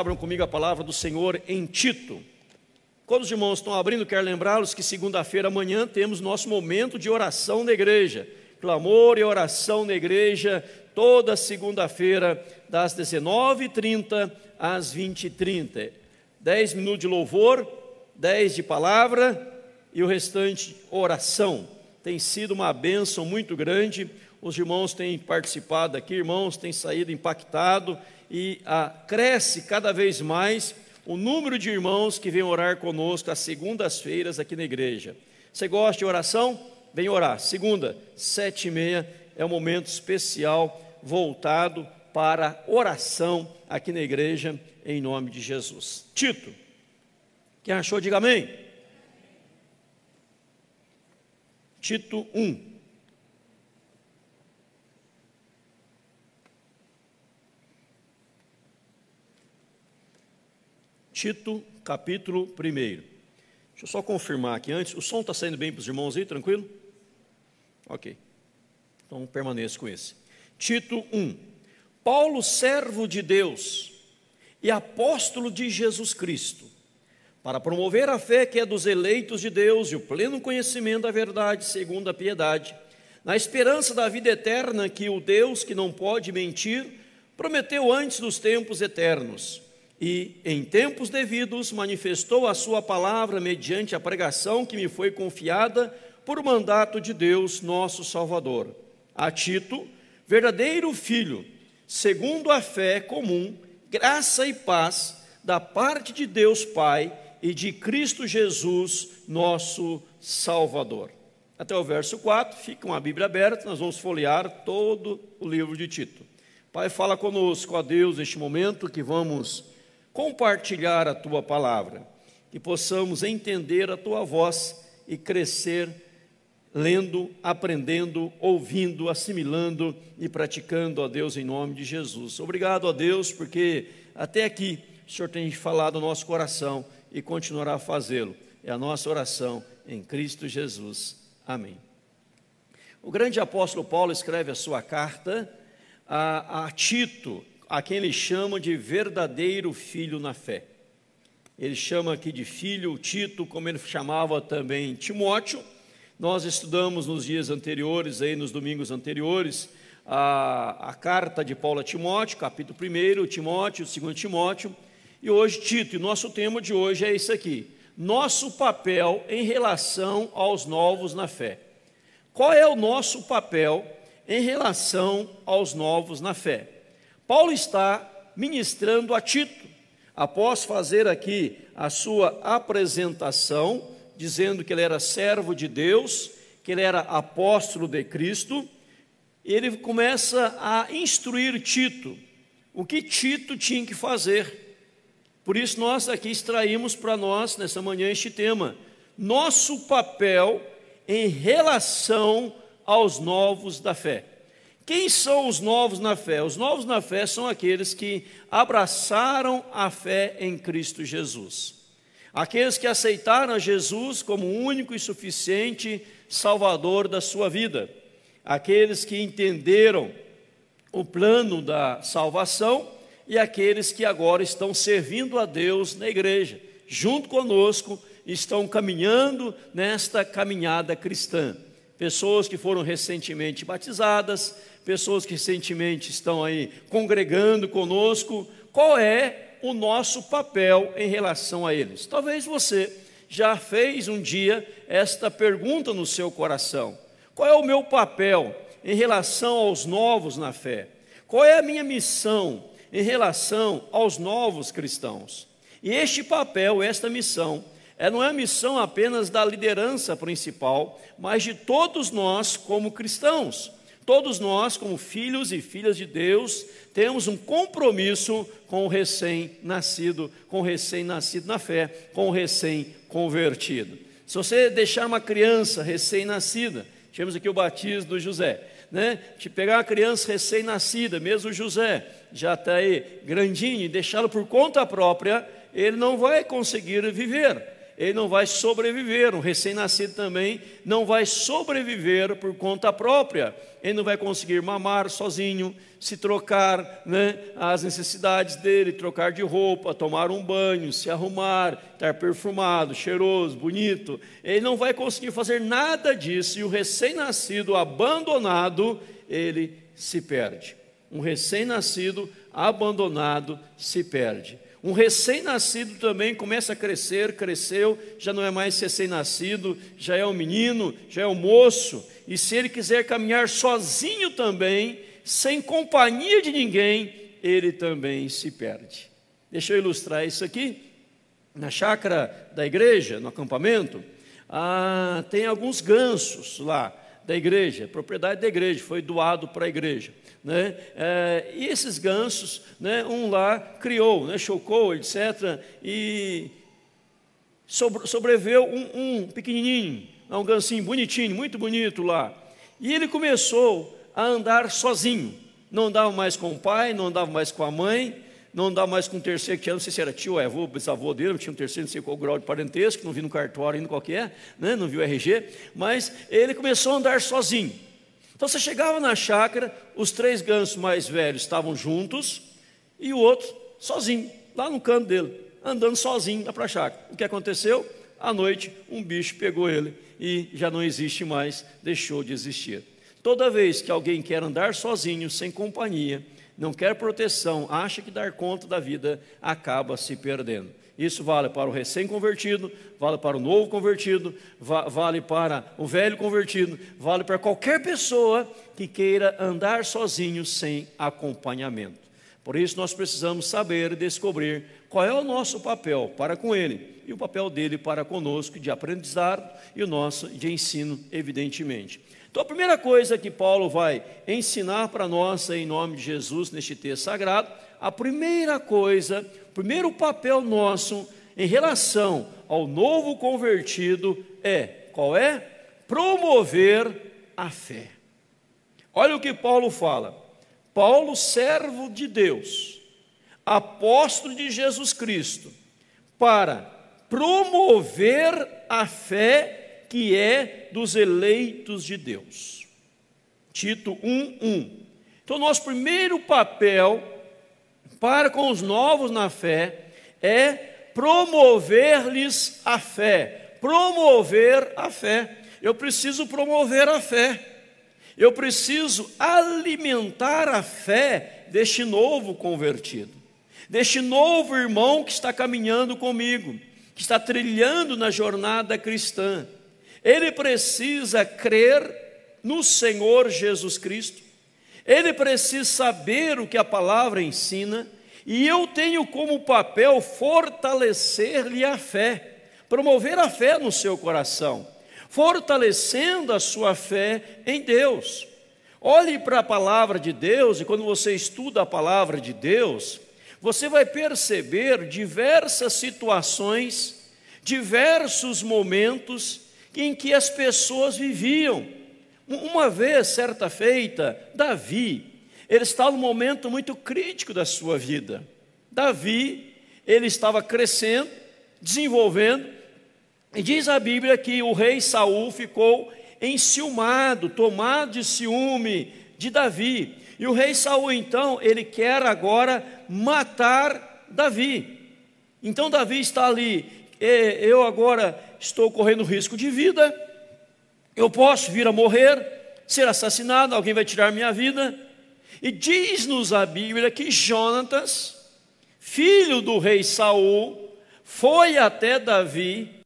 abram comigo a palavra do Senhor em Tito. Quando os irmãos estão abrindo, quero lembrá-los que segunda-feira amanhã temos nosso momento de oração na igreja. Clamor e oração na igreja, toda segunda-feira, das 19h30 às 20h30. 10 minutos de louvor, 10 de palavra e o restante oração. Tem sido uma bênção muito grande. Os irmãos têm participado aqui, irmãos têm saído impactado e ah, cresce cada vez mais o número de irmãos que vêm orar conosco às segundas-feiras aqui na igreja. Você gosta de oração? Vem orar. Segunda, sete e meia, é um momento especial voltado para oração aqui na igreja, em nome de Jesus. Tito, quem achou, diga amém. Tito 1. Tito, capítulo 1. Deixa eu só confirmar aqui antes. O som está saindo bem para os irmãos aí, tranquilo? Ok. Então permaneça com esse. Tito 1. Paulo, servo de Deus e apóstolo de Jesus Cristo, para promover a fé que é dos eleitos de Deus e o pleno conhecimento da verdade segundo a piedade, na esperança da vida eterna que o Deus que não pode mentir prometeu antes dos tempos eternos e, em tempos devidos, manifestou a Sua palavra mediante a pregação que me foi confiada por mandato de Deus, nosso Salvador. A Tito, verdadeiro filho, segundo a fé comum, graça e paz da parte de Deus Pai e de Cristo Jesus, nosso Salvador. Até o verso 4, fica uma Bíblia aberta, nós vamos folhear todo o livro de Tito. Pai, fala conosco, a Deus, neste momento que vamos compartilhar a tua palavra, que possamos entender a tua voz e crescer lendo, aprendendo, ouvindo, assimilando e praticando a Deus em nome de Jesus. Obrigado a Deus, porque até aqui o Senhor tem falado ao nosso coração e continuará a fazê-lo. É a nossa oração em Cristo Jesus. Amém. O grande apóstolo Paulo escreve a sua carta a, a Tito, a quem ele chama de verdadeiro filho na fé. Ele chama aqui de filho Tito, como ele chamava também Timóteo. Nós estudamos nos dias anteriores, aí nos domingos anteriores, a, a carta de Paulo a Timóteo, capítulo 1, Timóteo, 2 Timóteo, e hoje Tito. E nosso tema de hoje é esse aqui: nosso papel em relação aos novos na fé. Qual é o nosso papel em relação aos novos na fé? Paulo está ministrando a Tito, após fazer aqui a sua apresentação, dizendo que ele era servo de Deus, que ele era apóstolo de Cristo, ele começa a instruir Tito, o que Tito tinha que fazer. Por isso, nós aqui extraímos para nós, nessa manhã, este tema: nosso papel em relação aos novos da fé. Quem são os novos na fé? Os novos na fé são aqueles que abraçaram a fé em Cristo Jesus. Aqueles que aceitaram Jesus como único e suficiente Salvador da sua vida. Aqueles que entenderam o plano da salvação e aqueles que agora estão servindo a Deus na igreja, junto conosco, estão caminhando nesta caminhada cristã. Pessoas que foram recentemente batizadas, pessoas que recentemente estão aí congregando conosco, qual é o nosso papel em relação a eles? Talvez você já fez um dia esta pergunta no seu coração: qual é o meu papel em relação aos novos na fé? Qual é a minha missão em relação aos novos cristãos? E este papel, esta missão, é, não é a missão apenas da liderança principal, mas de todos nós como cristãos. Todos nós, como filhos e filhas de Deus, temos um compromisso com o recém-nascido, com o recém-nascido na fé, com o recém-convertido. Se você deixar uma criança recém-nascida, temos aqui o batismo do José, né? De pegar uma criança recém-nascida, mesmo o José, já está aí grandinho, e deixá-lo por conta própria, ele não vai conseguir viver ele não vai sobreviver. Um recém-nascido também não vai sobreviver por conta própria. Ele não vai conseguir mamar sozinho, se trocar né, as necessidades dele, trocar de roupa, tomar um banho, se arrumar, estar perfumado, cheiroso, bonito. Ele não vai conseguir fazer nada disso e o recém-nascido abandonado, ele se perde. Um recém-nascido abandonado se perde. Um recém-nascido também começa a crescer, cresceu, já não é mais recém-nascido, já é um menino, já é um moço, e se ele quiser caminhar sozinho também, sem companhia de ninguém, ele também se perde. Deixa eu ilustrar isso aqui. Na chácara da igreja, no acampamento, ah, tem alguns gansos lá da igreja, propriedade da igreja, foi doado para a igreja. Né? É, e esses gansos, né, um lá criou, né, chocou, etc. E sobre, sobreveu um, um pequenininho, um gansinho bonitinho, muito bonito lá. E ele começou a andar sozinho. Não andava mais com o pai, não andava mais com a mãe, não andava mais com o terceiro, que tinha, não sei se era tio ou avô, bisavô dele, tinha um terceiro, não sei qual grau de parentesco, não vi no cartório ainda qualquer, né, não viu RG, mas ele começou a andar sozinho. Então você chegava na chácara, os três gansos mais velhos estavam juntos e o outro sozinho, lá no canto dele, andando sozinho para a chácara. O que aconteceu? À noite, um bicho pegou ele e já não existe mais, deixou de existir. Toda vez que alguém quer andar sozinho, sem companhia, não quer proteção, acha que dar conta da vida, acaba se perdendo. Isso vale para o recém-convertido, vale para o novo convertido, vale para o velho convertido, vale para qualquer pessoa que queira andar sozinho sem acompanhamento. Por isso nós precisamos saber e descobrir qual é o nosso papel para com ele e o papel dele para conosco de aprendizado e o nosso de ensino, evidentemente. Então a primeira coisa que Paulo vai ensinar para nós em nome de Jesus neste texto sagrado, a primeira coisa primeiro papel nosso em relação ao novo convertido é qual é? Promover a fé. Olha o que Paulo fala. Paulo, servo de Deus, apóstolo de Jesus Cristo, para promover a fé que é dos eleitos de Deus. Tito 1:1. Então, nosso primeiro papel para com os novos na fé é promover-lhes a fé. Promover a fé. Eu preciso promover a fé. Eu preciso alimentar a fé deste novo convertido, deste novo irmão que está caminhando comigo, que está trilhando na jornada cristã. Ele precisa crer no Senhor Jesus Cristo, ele precisa saber o que a palavra ensina, e eu tenho como papel fortalecer-lhe a fé, promover a fé no seu coração, fortalecendo a sua fé em Deus. Olhe para a palavra de Deus, e quando você estuda a palavra de Deus, você vai perceber diversas situações, diversos momentos em que as pessoas viviam uma vez, certa feita, Davi, ele estava num momento muito crítico da sua vida. Davi, ele estava crescendo, desenvolvendo, e diz a Bíblia que o rei Saul ficou enciumado, tomado de ciúme de Davi. E o rei Saul, então, ele quer agora matar Davi. Então Davi está ali, eu agora estou correndo risco de vida, eu posso vir a morrer, ser assassinado, alguém vai tirar minha vida. E diz-nos a Bíblia que Jonatas, filho do rei Saul, foi até Davi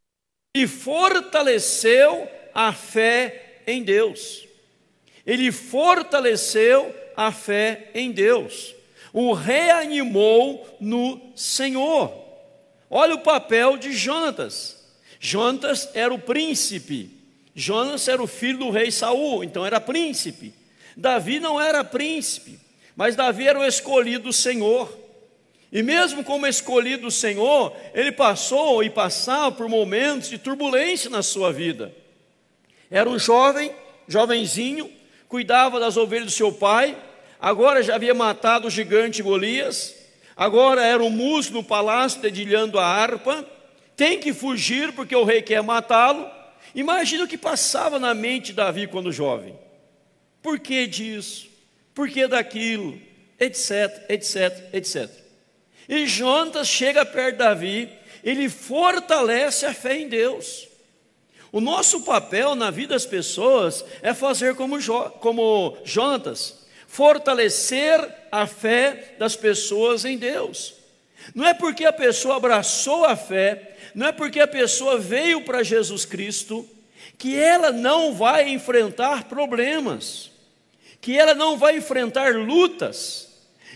e fortaleceu a fé em Deus. Ele fortaleceu a fé em Deus. O reanimou no Senhor. Olha o papel de Jonatas. Jonatas era o príncipe Jonas era o filho do rei Saul, então era príncipe. Davi não era príncipe, mas Davi era o escolhido do Senhor. E mesmo como escolhido do Senhor, ele passou e passava por momentos de turbulência na sua vida. Era um jovem, jovenzinho, cuidava das ovelhas do seu pai, agora já havia matado o gigante Golias, agora era um músico no palácio dedilhando a harpa, tem que fugir porque o rei quer matá-lo. Imagina o que passava na mente de Davi quando jovem. Por que disso? Por que daquilo? Etc, etc, etc. E Jonas chega perto de Davi, ele fortalece a fé em Deus. O nosso papel na vida das pessoas é fazer como, jo, como fortalecer a fé das pessoas em Deus. Não é porque a pessoa abraçou a fé, não é porque a pessoa veio para Jesus Cristo, que ela não vai enfrentar problemas, que ela não vai enfrentar lutas,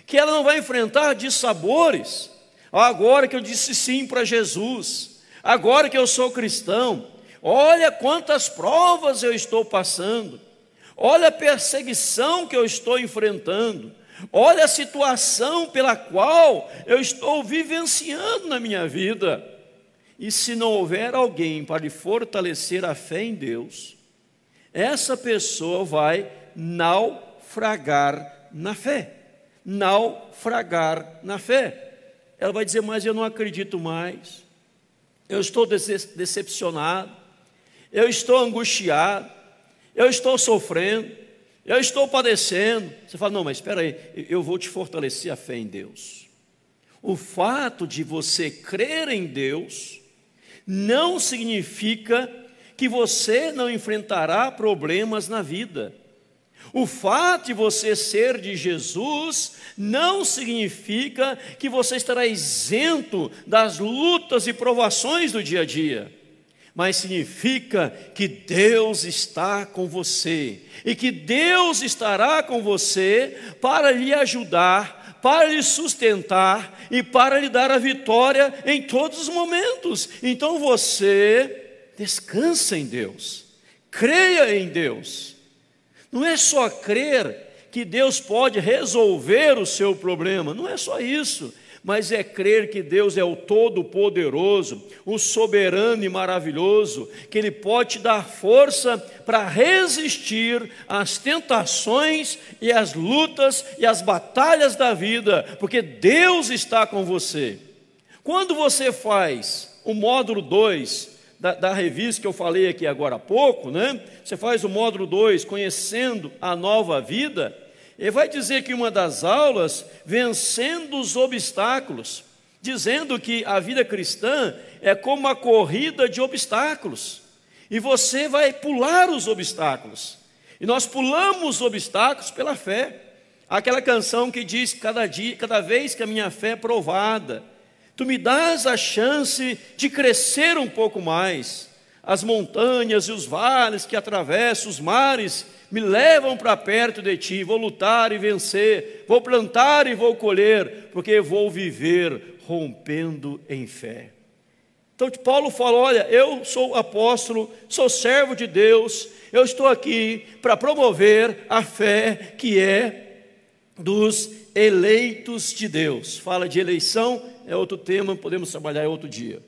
que ela não vai enfrentar dissabores. Agora que eu disse sim para Jesus, agora que eu sou cristão, olha quantas provas eu estou passando, olha a perseguição que eu estou enfrentando, olha a situação pela qual eu estou vivenciando na minha vida. E se não houver alguém para lhe fortalecer a fé em Deus, essa pessoa vai naufragar na fé. Naufragar na fé. Ela vai dizer, mas eu não acredito mais, eu estou decepcionado, eu estou angustiado, eu estou sofrendo, eu estou padecendo. Você fala, não, mas espera aí, eu vou te fortalecer a fé em Deus. O fato de você crer em Deus não significa que você não enfrentará problemas na vida. O fato de você ser de Jesus não significa que você estará isento das lutas e provações do dia a dia, mas significa que Deus está com você e que Deus estará com você para lhe ajudar, para lhe sustentar e para lhe dar a vitória em todos os momentos. Então você descansa em Deus, creia em Deus não é só crer que Deus pode resolver o seu problema, não é só isso, mas é crer que Deus é o Todo-Poderoso, o soberano e maravilhoso, que Ele pode te dar força para resistir às tentações e às lutas e às batalhas da vida, porque Deus está com você. Quando você faz o módulo 2 da, da, revista que eu falei aqui agora há pouco, né? Você faz o módulo 2, conhecendo a nova vida, ele vai dizer que uma das aulas, vencendo os obstáculos, dizendo que a vida cristã é como uma corrida de obstáculos, e você vai pular os obstáculos, e nós pulamos os obstáculos pela fé. Aquela canção que diz: cada dia, cada vez que a minha fé é provada, tu me dás a chance de crescer um pouco mais. As montanhas e os vales que atravesso, os mares, me levam para perto de ti. Vou lutar e vencer, vou plantar e vou colher, porque vou viver rompendo em fé. Então, Paulo fala: Olha, eu sou apóstolo, sou servo de Deus, eu estou aqui para promover a fé que é dos eleitos de Deus. Fala de eleição é outro tema, podemos trabalhar outro dia.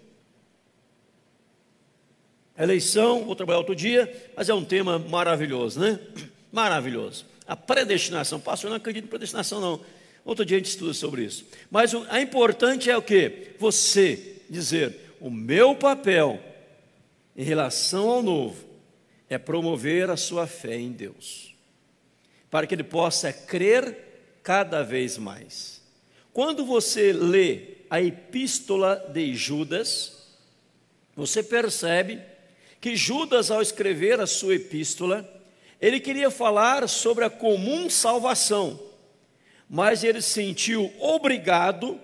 Eleição, vou trabalhar outro dia, mas é um tema maravilhoso, né? Maravilhoso. A predestinação, pastor, eu não acredito em predestinação, não. Outro dia a gente estuda sobre isso. Mas o a importante é o que? Você dizer: o meu papel em relação ao novo é promover a sua fé em Deus, para que ele possa crer cada vez mais. Quando você lê a epístola de Judas, você percebe que Judas, ao escrever a sua epístola, ele queria falar sobre a comum salvação, mas ele se sentiu obrigado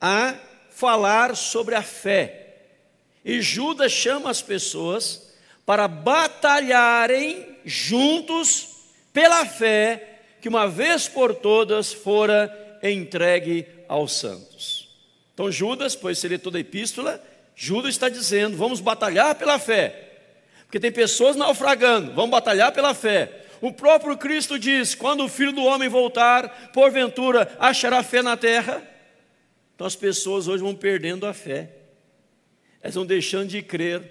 a falar sobre a fé. E Judas chama as pessoas para batalharem juntos pela fé que uma vez por todas fora entregue aos santos. Então, Judas, pois seria toda a epístola, Judas está dizendo: vamos batalhar pela fé, porque tem pessoas naufragando, vamos batalhar pela fé. O próprio Cristo diz: quando o filho do homem voltar, porventura achará fé na terra. Então, as pessoas hoje vão perdendo a fé, elas vão deixando de crer,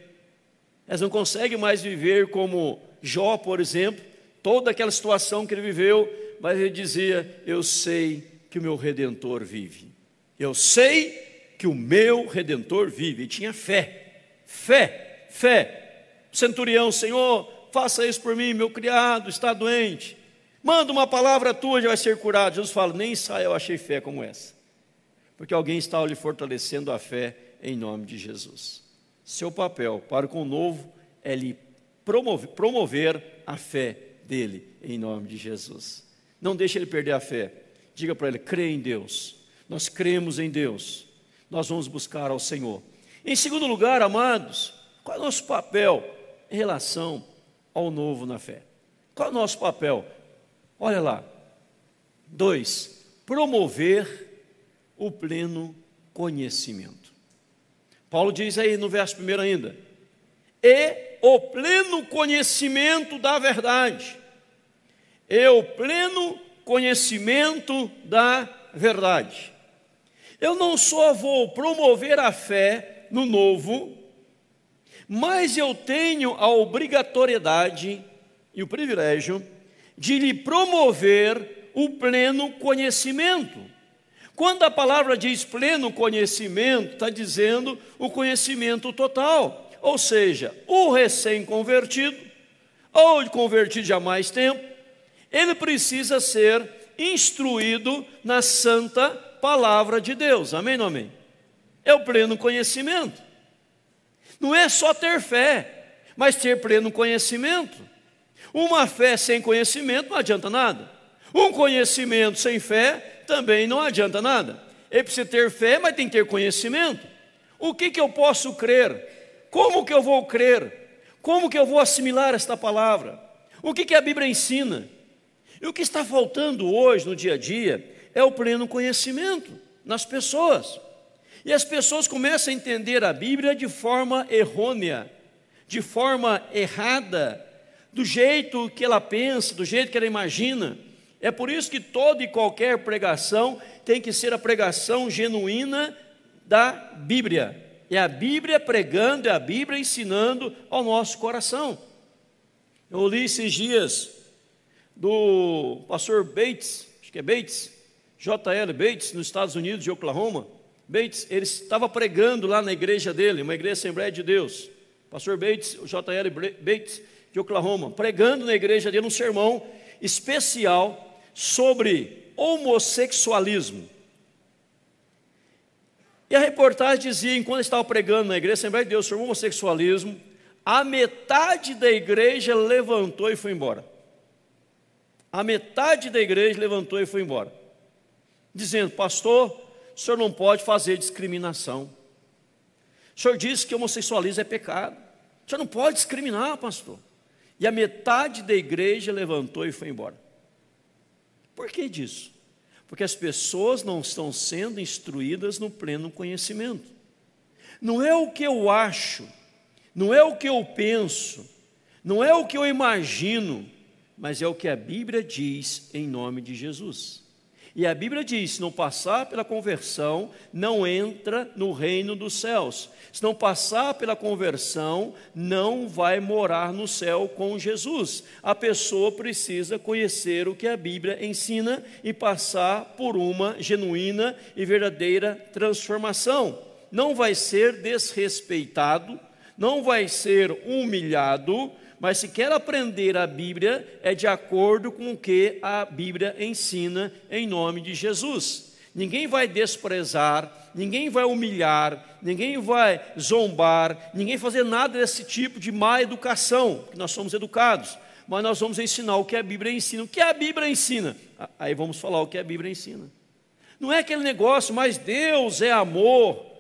elas não conseguem mais viver como Jó, por exemplo, toda aquela situação que ele viveu, mas ele dizia: Eu sei que o meu redentor vive. Eu sei que o meu redentor vive. E tinha fé, fé, fé. Centurião, Senhor, faça isso por mim, meu criado está doente. Manda uma palavra tua, já vai ser curado. Jesus fala: nem Israel achei fé como essa. Porque alguém está lhe fortalecendo a fé em nome de Jesus. Seu papel para com o novo é lhe promover, promover a fé dele em nome de Jesus. Não deixe ele perder a fé. Diga para ele: crê em Deus. Nós cremos em Deus. Nós vamos buscar ao Senhor. Em segundo lugar, amados, qual é o nosso papel em relação ao novo na fé? Qual é o nosso papel? Olha lá. Dois, promover o pleno conhecimento. Paulo diz aí no verso primeiro ainda: e o pleno conhecimento da verdade. E o pleno conhecimento da verdade. Eu não só vou promover a fé no novo, mas eu tenho a obrigatoriedade e o privilégio de lhe promover o pleno conhecimento. Quando a palavra diz pleno conhecimento, está dizendo o conhecimento total. Ou seja, o recém-convertido, ou convertido já há mais tempo, ele precisa ser instruído na santa palavra de Deus. Amém ou amém? É o pleno conhecimento. Não é só ter fé, mas ter pleno conhecimento. Uma fé sem conhecimento não adianta nada. Um conhecimento sem fé também não adianta nada. Ele precisa ter fé, mas tem que ter conhecimento. O que, que eu posso crer? Como que eu vou crer? Como que eu vou assimilar esta palavra? O que, que a Bíblia ensina? E o que está faltando hoje no dia a dia é o pleno conhecimento nas pessoas. E as pessoas começam a entender a Bíblia de forma errônea, de forma errada, do jeito que ela pensa, do jeito que ela imagina. É por isso que toda e qualquer pregação tem que ser a pregação genuína da Bíblia. É a Bíblia pregando, é a Bíblia ensinando ao nosso coração. Eu li esses dias do pastor Bates, acho que é Bates, J.L. Bates, nos Estados Unidos de Oklahoma. Bates, ele estava pregando lá na igreja dele, uma igreja Assembleia de Deus. Pastor Bates, J.L. Bates de Oklahoma, pregando na igreja dele um sermão especial sobre homossexualismo. E a reportagem dizia, enquanto estava pregando na igreja Assembleia de Deus sobre homossexualismo, a metade da igreja levantou e foi embora a metade da igreja levantou e foi embora, dizendo: Pastor, o senhor não pode fazer discriminação. O senhor disse que homossexualismo é pecado. O senhor não pode discriminar, pastor. E a metade da igreja levantou e foi embora. Por que disso? Porque as pessoas não estão sendo instruídas no pleno conhecimento. Não é o que eu acho, não é o que eu penso, não é o que eu imagino, mas é o que a Bíblia diz em nome de Jesus. E a Bíblia diz: se não passar pela conversão, não entra no reino dos céus. Se não passar pela conversão, não vai morar no céu com Jesus. A pessoa precisa conhecer o que a Bíblia ensina e passar por uma genuína e verdadeira transformação. Não vai ser desrespeitado, não vai ser humilhado, mas se quer aprender a Bíblia, é de acordo com o que a Bíblia ensina em nome de Jesus. Ninguém vai desprezar, ninguém vai humilhar, ninguém vai zombar, ninguém fazer nada desse tipo de má educação, que nós somos educados. Mas nós vamos ensinar o que a Bíblia ensina. O que a Bíblia ensina? Aí vamos falar o que a Bíblia ensina. Não é aquele negócio, mas Deus é amor.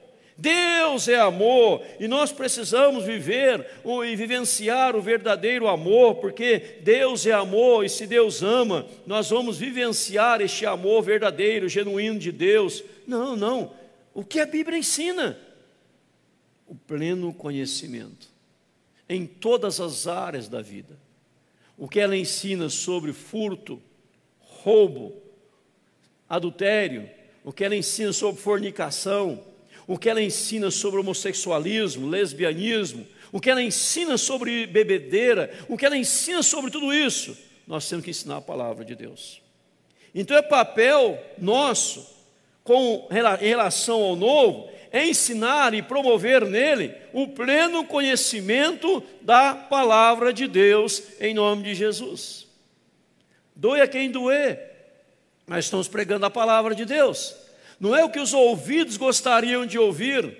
Deus é amor e nós precisamos viver e vivenciar o verdadeiro amor, porque Deus é amor e se Deus ama, nós vamos vivenciar este amor verdadeiro, genuíno de Deus. Não, não. O que a Bíblia ensina? O pleno conhecimento em todas as áreas da vida. O que ela ensina sobre furto, roubo, adultério, o que ela ensina sobre fornicação, o que ela ensina sobre homossexualismo, lesbianismo, o que ela ensina sobre bebedeira, o que ela ensina sobre tudo isso, nós temos que ensinar a palavra de Deus. Então é papel nosso, com, em relação ao novo, ensinar e promover nele o pleno conhecimento da palavra de Deus, em nome de Jesus. Doe a quem doer, mas estamos pregando a palavra de Deus. Não é o que os ouvidos gostariam de ouvir,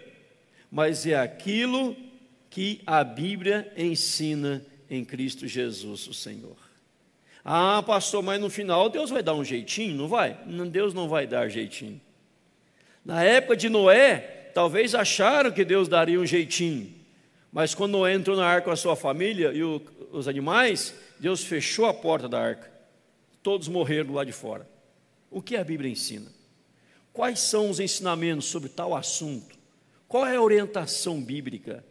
mas é aquilo que a Bíblia ensina em Cristo Jesus, o Senhor. Ah, pastor, mas no final Deus vai dar um jeitinho? Não vai? Deus não vai dar jeitinho. Na época de Noé, talvez acharam que Deus daria um jeitinho, mas quando Noé entrou na arca com a sua família e o, os animais, Deus fechou a porta da arca. Todos morreram lá de fora. O que a Bíblia ensina? Quais são os ensinamentos sobre tal assunto? Qual é a orientação bíblica?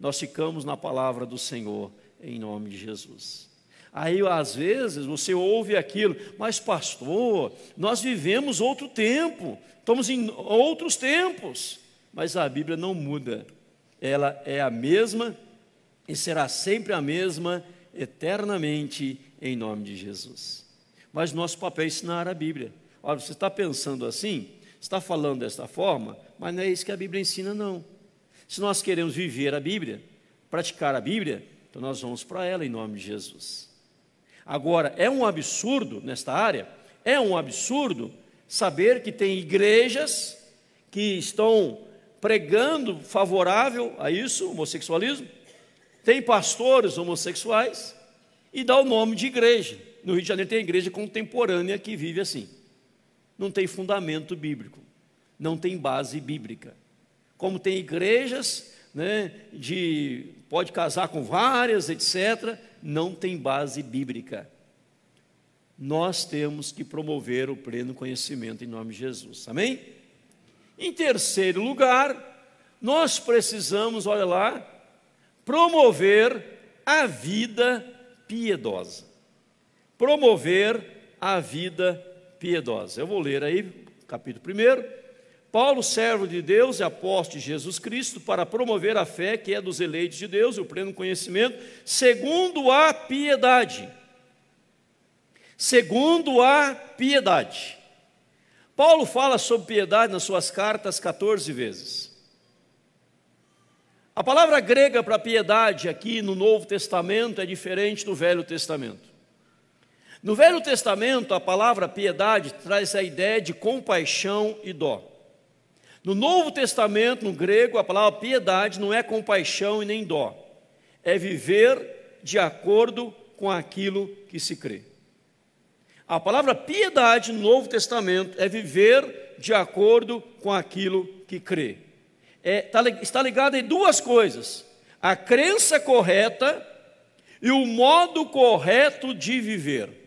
Nós ficamos na palavra do Senhor, em nome de Jesus. Aí, às vezes, você ouve aquilo, mas, pastor, nós vivemos outro tempo, estamos em outros tempos, mas a Bíblia não muda, ela é a mesma e será sempre a mesma eternamente, em nome de Jesus. Mas nosso papel é ensinar a Bíblia. Olha, você está pensando assim, está falando desta forma, mas não é isso que a Bíblia ensina, não. Se nós queremos viver a Bíblia, praticar a Bíblia, então nós vamos para ela em nome de Jesus. Agora, é um absurdo nesta área, é um absurdo saber que tem igrejas que estão pregando favorável a isso, homossexualismo, tem pastores homossexuais e dá o nome de igreja. No Rio de Janeiro tem igreja contemporânea que vive assim. Não tem fundamento bíblico, não tem base bíblica. Como tem igrejas né, de pode casar com várias, etc., não tem base bíblica. Nós temos que promover o pleno conhecimento em nome de Jesus. Amém? Em terceiro lugar, nós precisamos, olha lá, promover a vida piedosa. Promover a vida piedosa. Eu vou ler aí, capítulo 1. Paulo, servo de Deus e apóstolo de Jesus Cristo, para promover a fé que é dos eleitos de Deus e o pleno conhecimento, segundo a piedade. Segundo a piedade. Paulo fala sobre piedade nas suas cartas 14 vezes. A palavra grega para piedade aqui no Novo Testamento é diferente do Velho Testamento. No Velho Testamento, a palavra piedade traz a ideia de compaixão e dó. No Novo Testamento, no grego, a palavra piedade não é compaixão e nem dó, é viver de acordo com aquilo que se crê. A palavra piedade no Novo Testamento é viver de acordo com aquilo que crê. É, tá, está ligada em duas coisas: a crença correta e o modo correto de viver.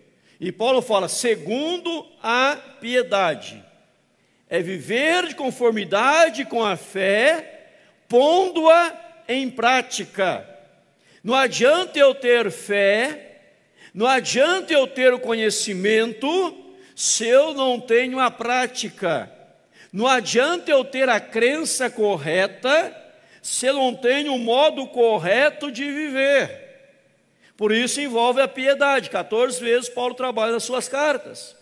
E Paulo fala, segundo a piedade é viver de conformidade com a fé, pondo-a em prática. Não adianta eu ter fé, não adianta eu ter o conhecimento, se eu não tenho a prática. Não adianta eu ter a crença correta, se eu não tenho o modo correto de viver. Por isso envolve a piedade. 14 vezes Paulo trabalha nas suas cartas.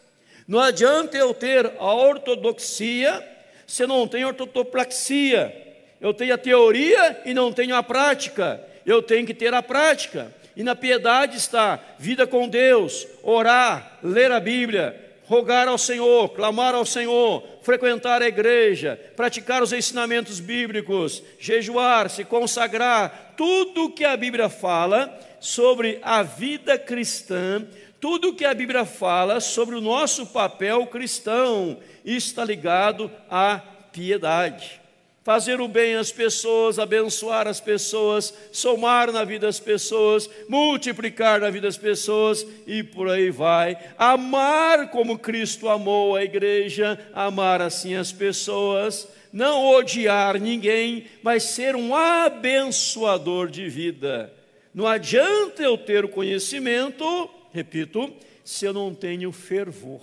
Não adianta eu ter a ortodoxia se não tenho ortodoxia. Eu tenho a teoria e não tenho a prática. Eu tenho que ter a prática. E na piedade está vida com Deus, orar, ler a Bíblia, rogar ao Senhor, clamar ao Senhor, frequentar a igreja, praticar os ensinamentos bíblicos, jejuar, se consagrar, tudo que a Bíblia fala sobre a vida cristã tudo que a Bíblia fala sobre o nosso papel cristão está ligado à piedade. Fazer o bem às pessoas, abençoar as pessoas, somar na vida das pessoas, multiplicar na vida das pessoas e por aí vai. Amar como Cristo amou a igreja, amar assim as pessoas, não odiar ninguém, mas ser um abençoador de vida. Não adianta eu ter o conhecimento repito, se eu não tenho fervor,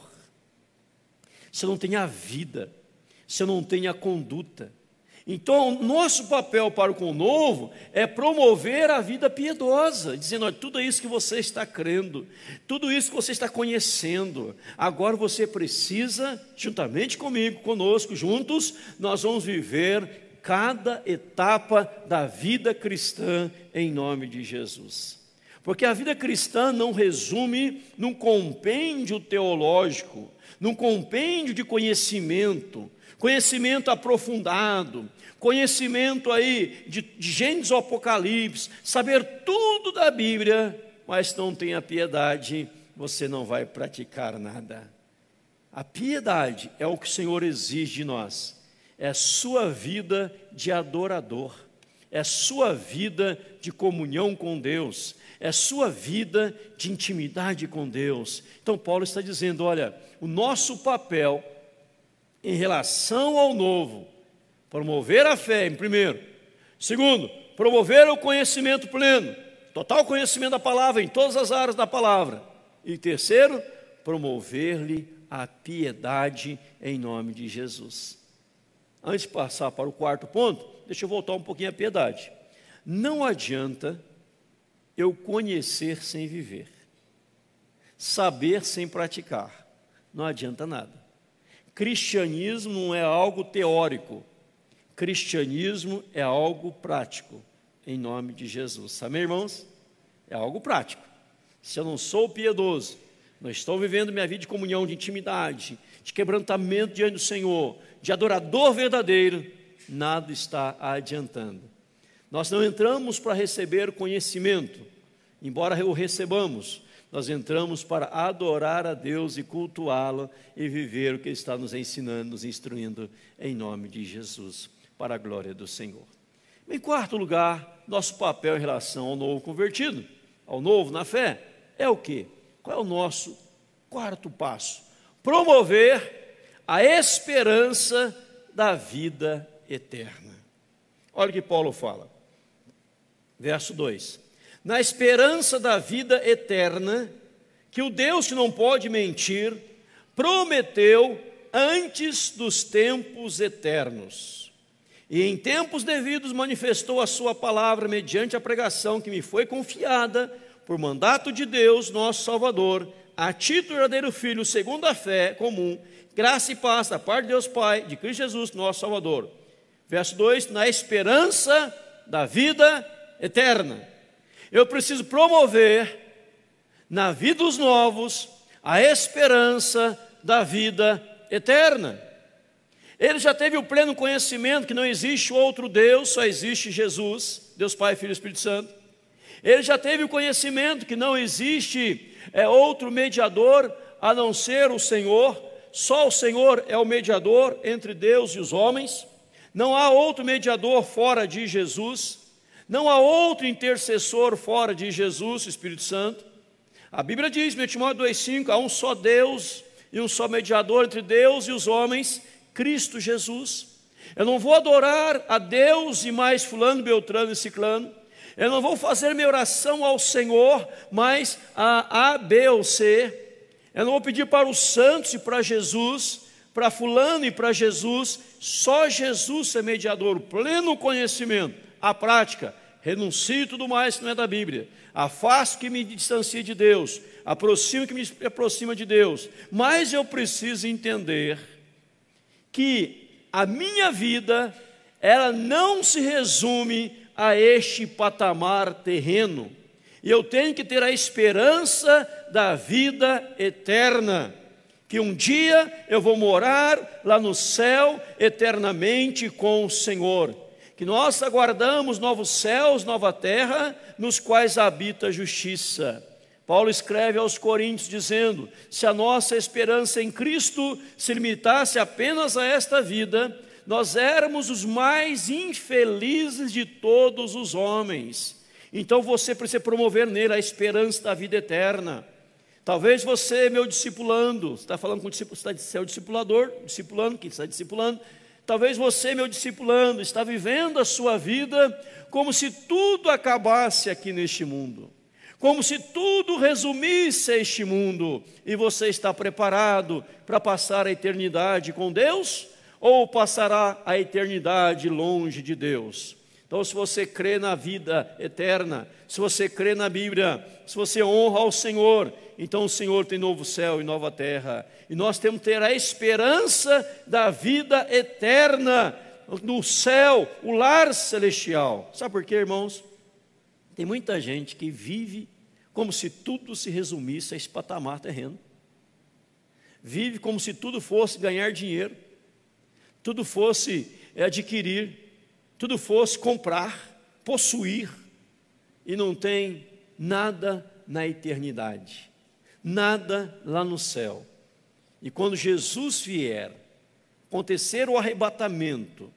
se eu não tenho a vida, se eu não tenho a conduta. Então, nosso papel para com o novo é promover a vida piedosa, dizendo: olha, tudo isso que você está crendo, tudo isso que você está conhecendo, agora você precisa, juntamente comigo, conosco, juntos, nós vamos viver cada etapa da vida cristã em nome de Jesus. Porque a vida cristã não resume num compêndio teológico, num compêndio de conhecimento, conhecimento aprofundado, conhecimento aí de, de Gênesis ao Apocalipse, saber tudo da Bíblia, mas não tenha piedade, você não vai praticar nada. A piedade é o que o Senhor exige de nós, é sua vida de adorador, é sua vida de comunhão com Deus, é sua vida de intimidade com Deus. Então, Paulo está dizendo: olha, o nosso papel em relação ao novo, promover a fé, em primeiro. Segundo, promover o conhecimento pleno, total conhecimento da palavra, em todas as áreas da palavra. E terceiro, promover-lhe a piedade em nome de Jesus. Antes de passar para o quarto ponto, deixa eu voltar um pouquinho à piedade. Não adianta eu conhecer sem viver, saber sem praticar, não adianta nada. Cristianismo não é algo teórico, cristianismo é algo prático, em nome de Jesus. Amém, irmãos? É algo prático. Se eu não sou piedoso, não estou vivendo minha vida de comunhão, de intimidade, de quebrantamento diante do Senhor, de adorador verdadeiro, nada está adiantando. Nós não entramos para receber conhecimento, embora o recebamos, nós entramos para adorar a Deus e cultuá-lo e viver o que Ele está nos ensinando, nos instruindo, em nome de Jesus, para a glória do Senhor. Em quarto lugar, nosso papel em relação ao novo convertido, ao novo na fé, é o que? Qual é o nosso quarto passo? Promover a esperança da vida eterna. Olha o que Paulo fala, verso 2: na esperança da vida eterna, que o Deus que não pode mentir, prometeu antes dos tempos eternos. E em tempos devidos manifestou a sua palavra mediante a pregação que me foi confiada por mandato de Deus, nosso Salvador, a título verdadeiro Filho, segundo a fé comum, graça e paz da parte de Deus Pai, de Cristo Jesus, nosso Salvador. Verso 2: na esperança da vida eterna eu preciso promover na vida dos novos a esperança da vida eterna. Ele já teve o pleno conhecimento que não existe outro Deus, só existe Jesus, Deus Pai, Filho e Espírito Santo. Ele já teve o conhecimento que não existe é, outro mediador a não ser o Senhor, só o Senhor é o mediador entre Deus e os homens. Não há outro mediador fora de Jesus. Não há outro intercessor fora de Jesus, Espírito Santo. A Bíblia diz, em Timóteo 2,5: há um só Deus e um só mediador entre Deus e os homens, Cristo Jesus. Eu não vou adorar a Deus e mais Fulano, Beltrano e Ciclano. Eu não vou fazer minha oração ao Senhor, mas a A, B ou C. Eu não vou pedir para os santos e para Jesus, para Fulano e para Jesus. Só Jesus é mediador, pleno conhecimento, a prática renuncio tudo mais que não é da Bíblia, afasto que me distancie de Deus, aproximo que me aproxima de Deus, mas eu preciso entender que a minha vida, ela não se resume a este patamar terreno, e eu tenho que ter a esperança da vida eterna, que um dia eu vou morar lá no céu eternamente com o Senhor que nós aguardamos novos céus, nova terra, nos quais habita a justiça. Paulo escreve aos Coríntios dizendo: se a nossa esperança em Cristo se limitasse apenas a esta vida, nós éramos os mais infelizes de todos os homens. Então você precisa promover nele a esperança da vida eterna. Talvez você, meu discipulando, está falando com o discípulo, você é o discipulador, discipulando, que está discipulando, Talvez você, meu discipulando, está vivendo a sua vida como se tudo acabasse aqui neste mundo, como se tudo resumisse a este mundo, e você está preparado para passar a eternidade com Deus ou passará a eternidade longe de Deus? Então, se você crê na vida eterna, se você crê na Bíblia, se você honra ao Senhor, então o Senhor tem novo céu e nova terra. E nós temos que ter a esperança da vida eterna. no céu, o lar celestial. Sabe por quê, irmãos? Tem muita gente que vive como se tudo se resumisse a esse patamar terreno. Vive como se tudo fosse ganhar dinheiro, tudo fosse adquirir, tudo fosse comprar, possuir, e não tem nada na eternidade, nada lá no céu. E quando Jesus vier, acontecer o arrebatamento,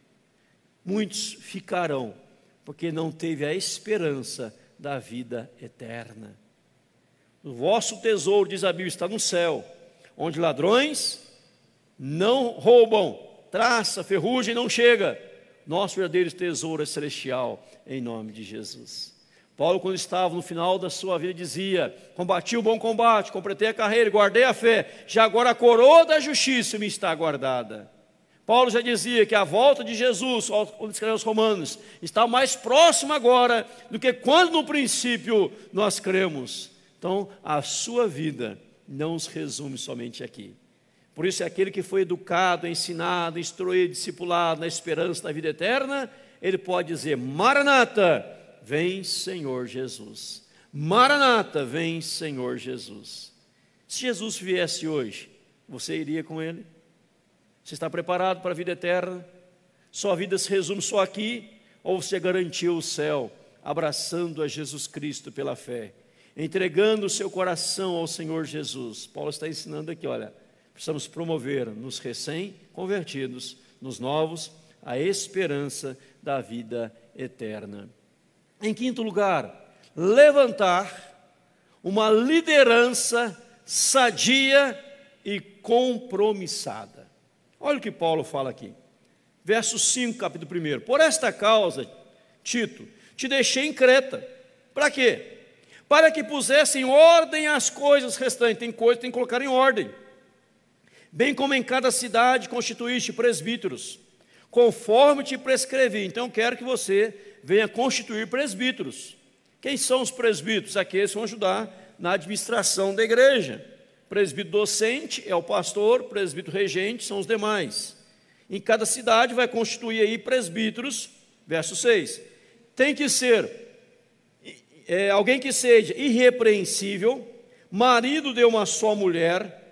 muitos ficarão, porque não teve a esperança da vida eterna. O vosso tesouro, diz a Bíblia, está no céu, onde ladrões não roubam, traça, ferrugem não chega. Nosso verdadeiro tesouro é celestial, em nome de Jesus. Paulo, quando estava no final da sua vida, dizia: Combati o bom combate, completei a carreira, guardei a fé, já agora a coroa da justiça me está guardada. Paulo já dizia que a volta de Jesus, quando escreveu aos Romanos, está mais próxima agora do que quando no princípio nós cremos. Então, a sua vida não se resume somente aqui. Por isso, é aquele que foi educado, ensinado, instruído, discipulado na esperança da vida eterna, ele pode dizer: Maranata, vem Senhor Jesus. Maranata, vem Senhor Jesus. Se Jesus viesse hoje, você iria com ele? Você está preparado para a vida eterna? Sua vida se resume só aqui? Ou você garantiu o céu, abraçando a Jesus Cristo pela fé, entregando o seu coração ao Senhor Jesus? Paulo está ensinando aqui, olha, precisamos promover nos recém-convertidos, nos novos, a esperança da vida eterna. Em quinto lugar, levantar uma liderança sadia e compromissada. Olha o que Paulo fala aqui. Verso 5, capítulo 1. Por esta causa, Tito, te deixei em Creta. Para quê? Para que pusesse em ordem as coisas restantes. Tem coisas que tem que colocar em ordem. Bem como em cada cidade constituíste presbíteros, conforme te prescrevi. Então, quero que você venha constituir presbíteros. Quem são os presbíteros? Aqueles que vão ajudar na administração da igreja. Presbítero docente é o pastor, presbítero regente são os demais. Em cada cidade vai constituir aí presbíteros, verso 6. Tem que ser é, alguém que seja irrepreensível, marido de uma só mulher,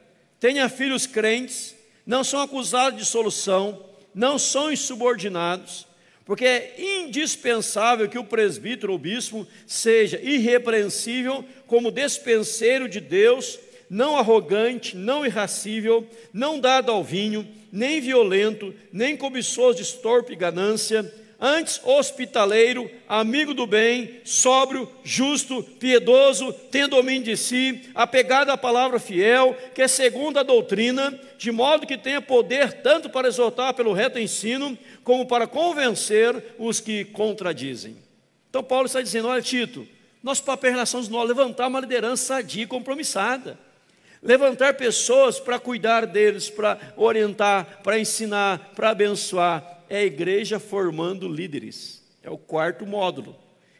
tenha filhos crentes, não são acusados de solução, não são insubordinados, porque é indispensável que o presbítero ou bispo seja irrepreensível como despenseiro de Deus não arrogante, não irracível, não dado ao vinho, nem violento, nem cobiçoso de estorpe e ganância, antes hospitaleiro, amigo do bem, sóbrio, justo, piedoso, tendo domínio de si, apegado à palavra fiel, que é segundo a doutrina, de modo que tenha poder tanto para exortar pelo reto ensino, como para convencer os que contradizem. Então Paulo está dizendo, olha Tito, nosso papel em relação a nós levantar uma liderança sadia e compromissada levantar pessoas para cuidar deles, para orientar, para ensinar, para abençoar. É a igreja formando líderes. É o quarto módulo.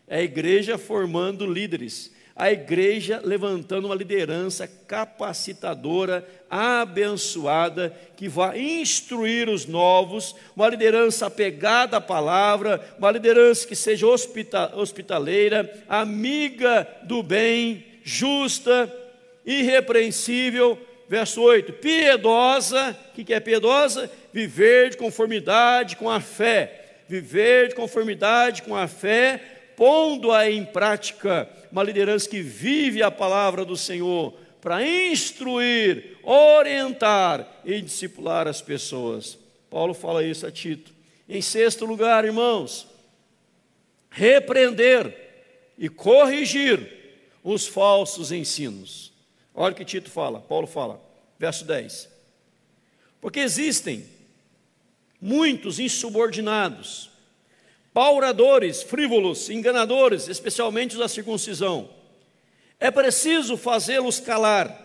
É a igreja formando líderes. A igreja levantando uma liderança capacitadora, abençoada, que vai instruir os novos, uma liderança apegada à palavra, uma liderança que seja hospitaleira, amiga do bem, justa, irrepreensível, verso 8, piedosa, o que é piedosa? Viver de conformidade com a fé, viver de conformidade com a fé, pondo-a em prática, uma liderança que vive a palavra do Senhor, para instruir, orientar e discipular as pessoas. Paulo fala isso a Tito. Em sexto lugar, irmãos, repreender e corrigir os falsos ensinos. Olha o que Tito fala, Paulo fala, verso 10. Porque existem muitos insubordinados, pauradores, frívolos, enganadores, especialmente os da circuncisão. É preciso fazê-los calar,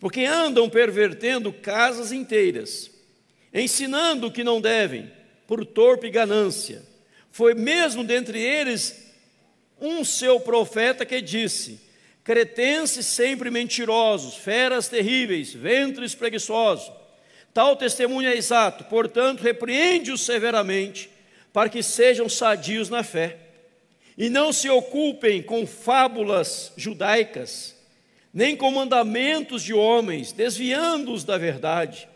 porque andam pervertendo casas inteiras, ensinando o que não devem, por torpe ganância. Foi mesmo dentre eles um seu profeta que disse: cretenses sempre mentirosos, feras terríveis, ventres preguiçosos. Tal testemunho é exato, portanto, repreende-os severamente, para que sejam sadios na fé, e não se ocupem com fábulas judaicas, nem com mandamentos de homens, desviando-os da verdade.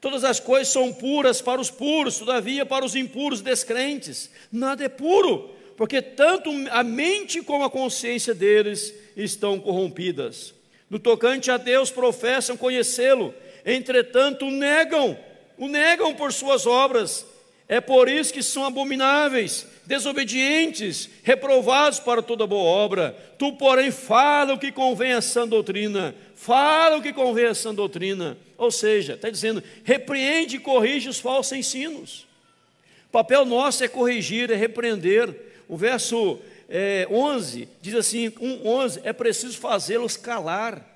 Todas as coisas são puras para os puros, todavia para os impuros descrentes, nada é puro, porque tanto a mente como a consciência deles estão corrompidas. No tocante a Deus, professam conhecê-lo, entretanto, negam, o negam por suas obras. É por isso que são abomináveis, desobedientes, reprovados para toda boa obra. Tu, porém, fala o que convém a sã doutrina, fala o que convém a sã doutrina. Ou seja, está dizendo, repreende e corrige os falsos ensinos. O papel nosso é corrigir, é repreender. O verso é, 11 diz assim: 1, 11, é preciso fazê-los calar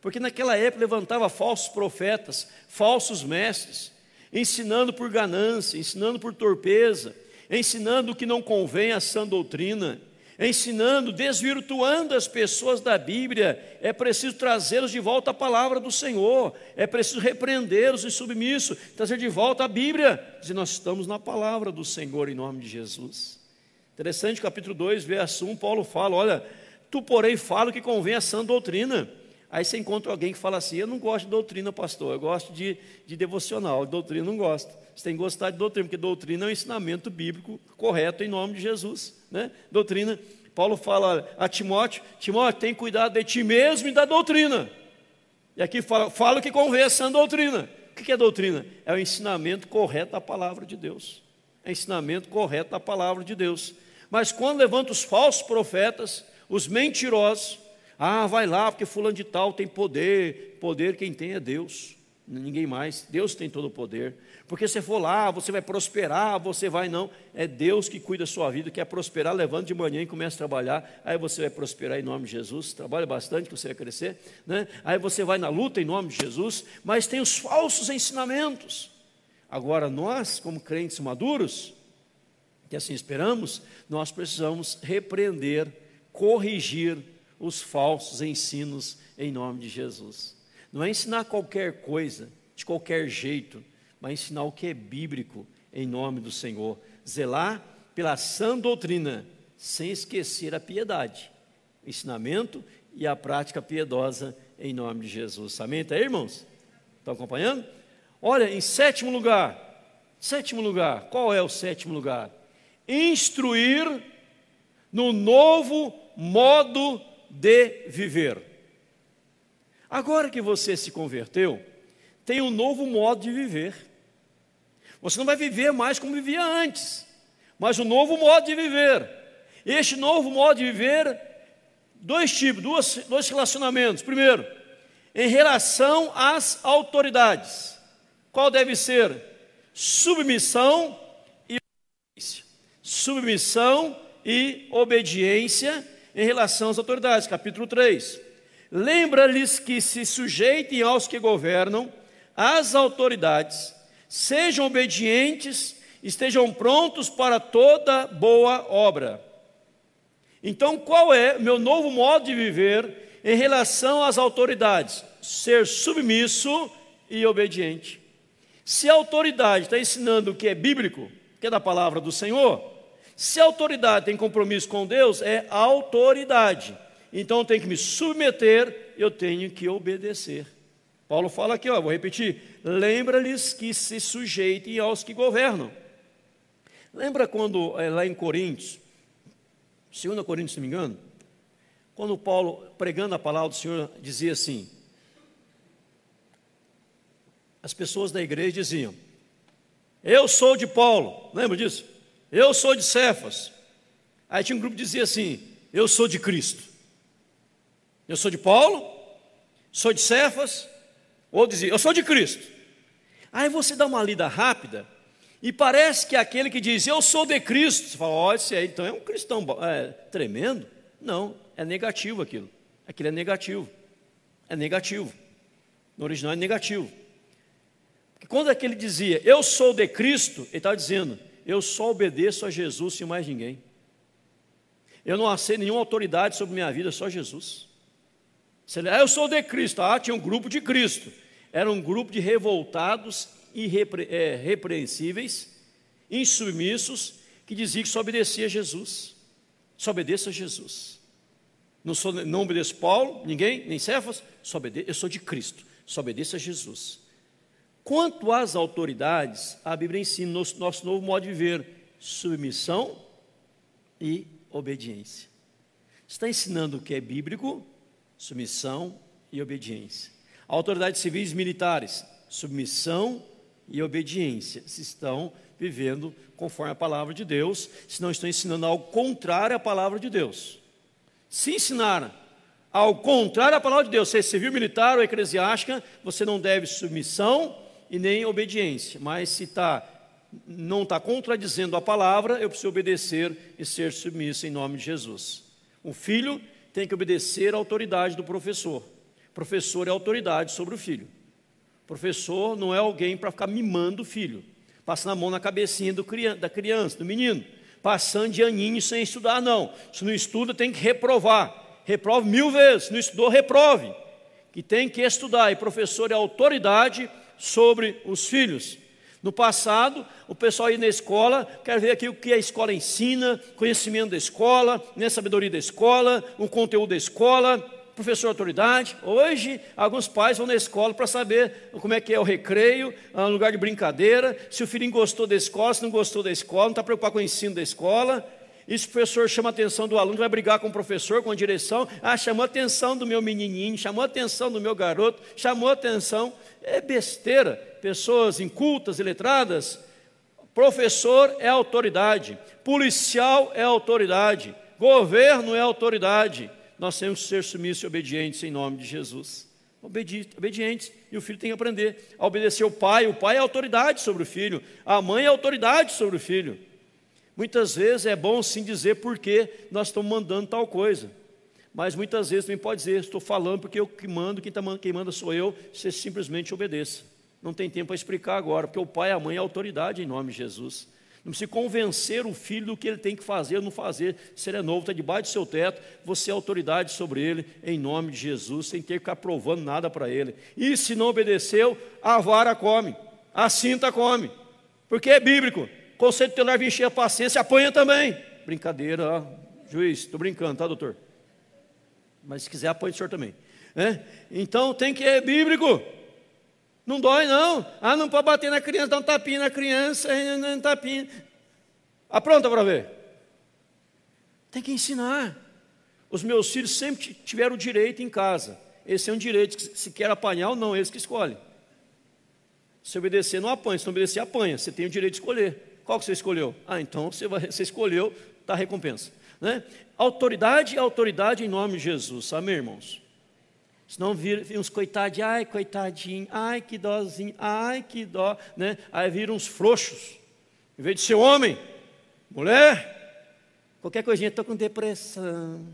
porque naquela época levantava falsos profetas, falsos mestres, ensinando por ganância, ensinando por torpeza, ensinando o que não convém à sã doutrina, ensinando, desvirtuando as pessoas da Bíblia. É preciso trazê-los de volta à palavra do Senhor, é preciso repreendê-los em submisso, trazer de volta a Bíblia, dizer, nós estamos na palavra do Senhor em nome de Jesus. Interessante, capítulo 2, verso 1, Paulo fala: Olha, tu, porém, fala o que convém à sã doutrina. Aí você encontra alguém que fala assim: Eu não gosto de doutrina, pastor, eu gosto de, de devocional, de doutrina não gosto. Você tem que gostar de doutrina, porque doutrina é um ensinamento bíblico correto em nome de Jesus. Né? Doutrina, Paulo fala a Timóteo: Timóteo, tem cuidado de ti mesmo e da doutrina. E aqui fala, fala que convém essa doutrina. O que é doutrina? É o ensinamento correto da palavra de Deus. É o ensinamento correto da palavra de Deus. Mas quando levanta os falsos profetas, os mentirosos, ah, vai lá, porque fulano de tal tem poder. Poder quem tem é Deus, ninguém mais. Deus tem todo o poder. Porque se for lá, você vai prosperar, você vai não. É Deus que cuida da sua vida, quer prosperar, levando de manhã e começa a trabalhar. Aí você vai prosperar em nome de Jesus. Trabalha bastante que você vai crescer. Né? Aí você vai na luta em nome de Jesus. Mas tem os falsos ensinamentos. Agora, nós, como crentes maduros, que assim esperamos, nós precisamos repreender, corrigir, os falsos ensinos em nome de Jesus. Não é ensinar qualquer coisa, de qualquer jeito, mas ensinar o que é bíblico em nome do Senhor. Zelar pela sã doutrina, sem esquecer a piedade, o ensinamento e a prática piedosa em nome de Jesus. Amém? Tá aí, irmãos? Estão acompanhando? Olha, em sétimo lugar, sétimo lugar, qual é o sétimo lugar? Instruir no novo modo de viver. Agora que você se converteu, tem um novo modo de viver. Você não vai viver mais como vivia antes, mas um novo modo de viver. Este novo modo de viver, dois tipos, duas, dois relacionamentos. Primeiro, em relação às autoridades. Qual deve ser? Submissão. Submissão e obediência em relação às autoridades. Capítulo 3. Lembra-lhes que se sujeitem aos que governam, às autoridades, sejam obedientes, estejam prontos para toda boa obra. Então, qual é meu novo modo de viver em relação às autoridades? Ser submisso e obediente. Se a autoridade está ensinando o que é bíblico, que é da palavra do Senhor, se a autoridade tem compromisso com Deus, é autoridade. Então eu tenho que me submeter, eu tenho que obedecer. Paulo fala aqui, ó, vou repetir: lembra-lhes que se sujeitem aos que governam. Lembra quando é, lá em Coríntios, 2 Coríntios, se não me engano, quando Paulo, pregando a palavra do Senhor, dizia assim: as pessoas da igreja diziam, eu sou de Paulo, lembra disso? Eu sou de Cefas. Aí tinha um grupo que dizia assim: Eu sou de Cristo. Eu sou de Paulo, sou de Cefas, ou dizia: Eu sou de Cristo. Aí você dá uma lida rápida e parece que aquele que diz Eu sou de Cristo, você fala: Olha, esse aí então é um cristão é, tremendo. Não, é negativo aquilo. Aquilo é negativo. É negativo. No original é negativo. Porque quando aquele dizia Eu sou de Cristo, ele estava dizendo eu só obedeço a Jesus e mais ninguém. Eu não aceito nenhuma autoridade sobre minha vida, só Jesus. Você, ah, eu sou de Cristo. Ah, tinha um grupo de Cristo. era um grupo de revoltados irrepreensíveis, é, insubmissos, que dizia que só obedecia a Jesus. Só obedeça a Jesus. Não, sou, não obedeço Paulo, ninguém, nem Cefas, só obedeço, eu sou de Cristo, só obedeço a Jesus. Quanto às autoridades, a Bíblia ensina no nosso novo modo de viver submissão e obediência. Está ensinando o que é bíblico, submissão e obediência. Autoridades civis e militares, submissão e obediência. Se estão vivendo conforme a palavra de Deus, se não estão ensinando ao contrário à palavra de Deus. Se ensinaram ao contrário à palavra de Deus, se é civil, militar ou eclesiástica, você não deve submissão e nem obediência. Mas se tá, não está contradizendo a palavra, eu preciso obedecer e ser submisso em nome de Jesus. O filho tem que obedecer à autoridade do professor. O professor é autoridade sobre o filho. O professor não é alguém para ficar mimando o filho, passando a mão na cabecinha do, da criança, do menino, passando de aninho sem estudar, não. Se não estuda, tem que reprovar. Reprove mil vezes. Se não estudou, reprove. Que tem que estudar. E professor é autoridade sobre os filhos. No passado, o pessoal ia na escola, quer ver aqui o que a escola ensina, conhecimento da escola, né, sabedoria da escola, o conteúdo da escola, professor autoridade. Hoje, alguns pais vão na escola para saber como é que é o recreio, um lugar de brincadeira, se o filhinho gostou da escola, se não gostou da escola, não está preocupado com o ensino da escola. Isso o professor chama a atenção do aluno, vai brigar com o professor, com a direção. Ah, chamou a atenção do meu menininho, chamou a atenção do meu garoto, chamou a atenção. É besteira. Pessoas incultas e letradas. Professor é autoridade, policial é autoridade, governo é autoridade. Nós temos que ser submissos e obedientes em nome de Jesus. Obedi obedientes, e o filho tem que aprender a obedecer o pai. O pai é autoridade sobre o filho, a mãe é autoridade sobre o filho. Muitas vezes é bom sim dizer por que nós estamos mandando tal coisa. Mas muitas vezes também pode dizer, estou falando porque eu que mando, quem, tá, quem manda sou eu, você simplesmente obedeça. Não tem tempo para explicar agora, porque o pai e a mãe é autoridade em nome de Jesus. Não precisa convencer o filho do que ele tem que fazer ou não fazer. Se ele é novo, está debaixo do seu teto, você é autoridade sobre ele, em nome de Jesus, sem ter que ficar provando nada para ele. E se não obedeceu, a vara come, a cinta come, porque é bíblico. Conceito tutelar vir encher a paciência, apanha também. Brincadeira, ó. juiz, estou brincando, tá, doutor? Mas se quiser, apanha o senhor também. É? Então tem que é bíblico. Não dói, não. Ah, não pode bater na criança, dar um tapinha na criança, um tapinha. Apronta para ver. Tem que ensinar. Os meus filhos sempre tiveram o direito em casa. Esse é um direito, se quer apanhar ou não, eles que escolhem. Se obedecer, não apanha. Se não obedecer, apanha. Você tem o direito de escolher. Qual que você escolheu? Ah, então você, vai, você escolheu, está recompensa. Né? Autoridade autoridade em nome de Jesus, amém, irmãos? Senão vir, vir uns coitadinhos, ai, coitadinho, ai, que dózinho, ai, que dó, né? Aí viram uns frouxos. Em vez de ser homem, mulher, qualquer coisinha, estou com depressão,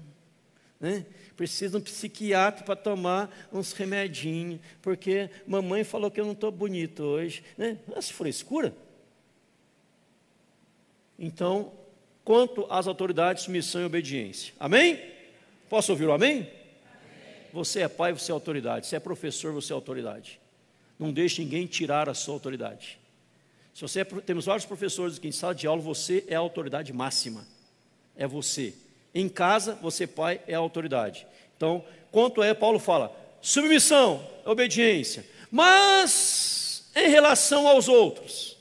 né? Preciso de um psiquiatra para tomar uns remedinhos, porque mamãe falou que eu não estou bonito hoje, né? Essa frescura. Então, quanto às autoridades, submissão e obediência. Amém? Posso ouvir o amém? amém? Você é pai, você é autoridade. Você é professor, você é autoridade. Não deixe ninguém tirar a sua autoridade. Se você é, temos vários professores aqui em sala de aula, você é a autoridade máxima. É você. Em casa, você pai é a autoridade. Então, quanto é, Paulo fala, submissão, obediência. Mas em relação aos outros.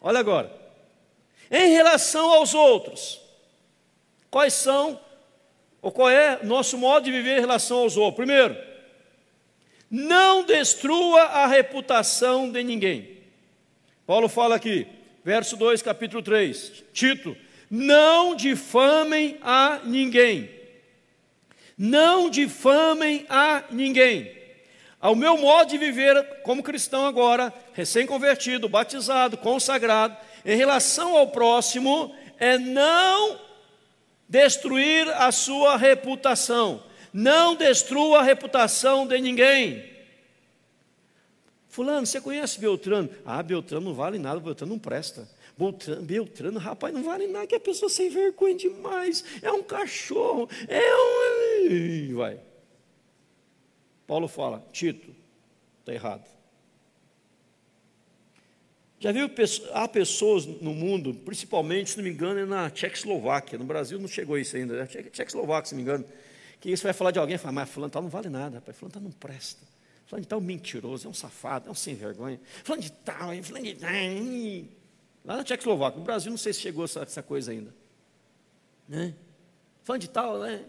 Olha agora. Em relação aos outros, quais são, ou qual é nosso modo de viver em relação aos outros? Primeiro, não destrua a reputação de ninguém. Paulo fala aqui, verso 2, capítulo 3, Tito, não difamem a ninguém. Não difamem a ninguém. Ao meu modo de viver como cristão agora, recém-convertido, batizado, consagrado, em relação ao próximo é não destruir a sua reputação. Não destrua a reputação de ninguém. Fulano, você conhece Beltrano? Ah, Beltrano não vale nada, Beltrano não presta. Beltrano, Beltrano, rapaz, não vale nada, que a pessoa sem vergonha demais. É um cachorro, é um. Vai. Paulo fala, Tito, Está errado. Já viu, há pessoas no mundo, principalmente, se não me engano, é na Tchecoslováquia, no Brasil não chegou isso ainda, é Tchecoslováquia, se não me engano, que você vai falar de alguém fala, mas fulano tal não vale nada, rapaz, fulano tal não presta. Fulano tal é um mentiroso, é um safado, é um sem vergonha. Fulano de tal, fulano de tal. Lá na Tchecoslováquia, no Brasil não sei se chegou essa, essa coisa ainda. Né? Fulano de tal, né?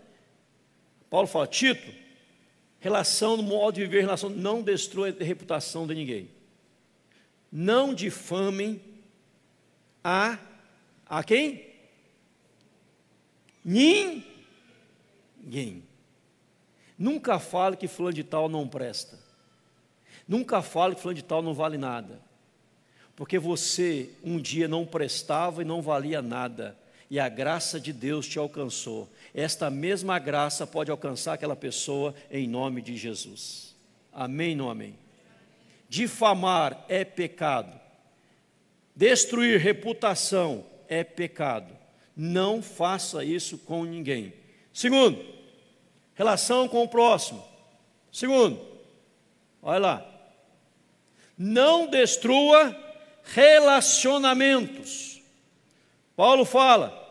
Paulo fala, Tito, relação no modo de viver, relação, não destrói a reputação de ninguém não difamem a a quem? Ninguém. Nunca fale que fulano de tal não presta. Nunca fale que fulano de tal não vale nada. Porque você um dia não prestava e não valia nada, e a graça de Deus te alcançou. Esta mesma graça pode alcançar aquela pessoa em nome de Jesus. Amém, não amém? Difamar é pecado. Destruir reputação é pecado. Não faça isso com ninguém. Segundo, relação com o próximo. Segundo, olha lá. Não destrua relacionamentos. Paulo fala: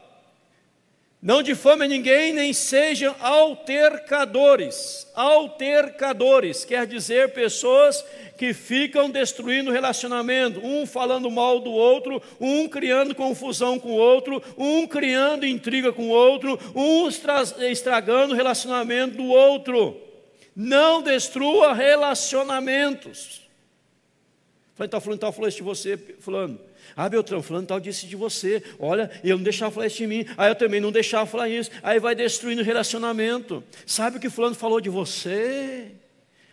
não difame ninguém, nem sejam altercadores. Altercadores quer dizer pessoas que ficam destruindo o relacionamento, um falando mal do outro, um criando confusão com o outro, um criando intriga com o outro, um estragando o relacionamento do outro. Não destrua relacionamentos. Falei, está falando, está falando isso de você, fulano. Ah, Beltrão, fulano tal disse de você. Olha, eu não deixava falar isso de mim. Aí eu também não deixava falar isso. Aí vai destruindo o relacionamento. Sabe o que fulano falou de você?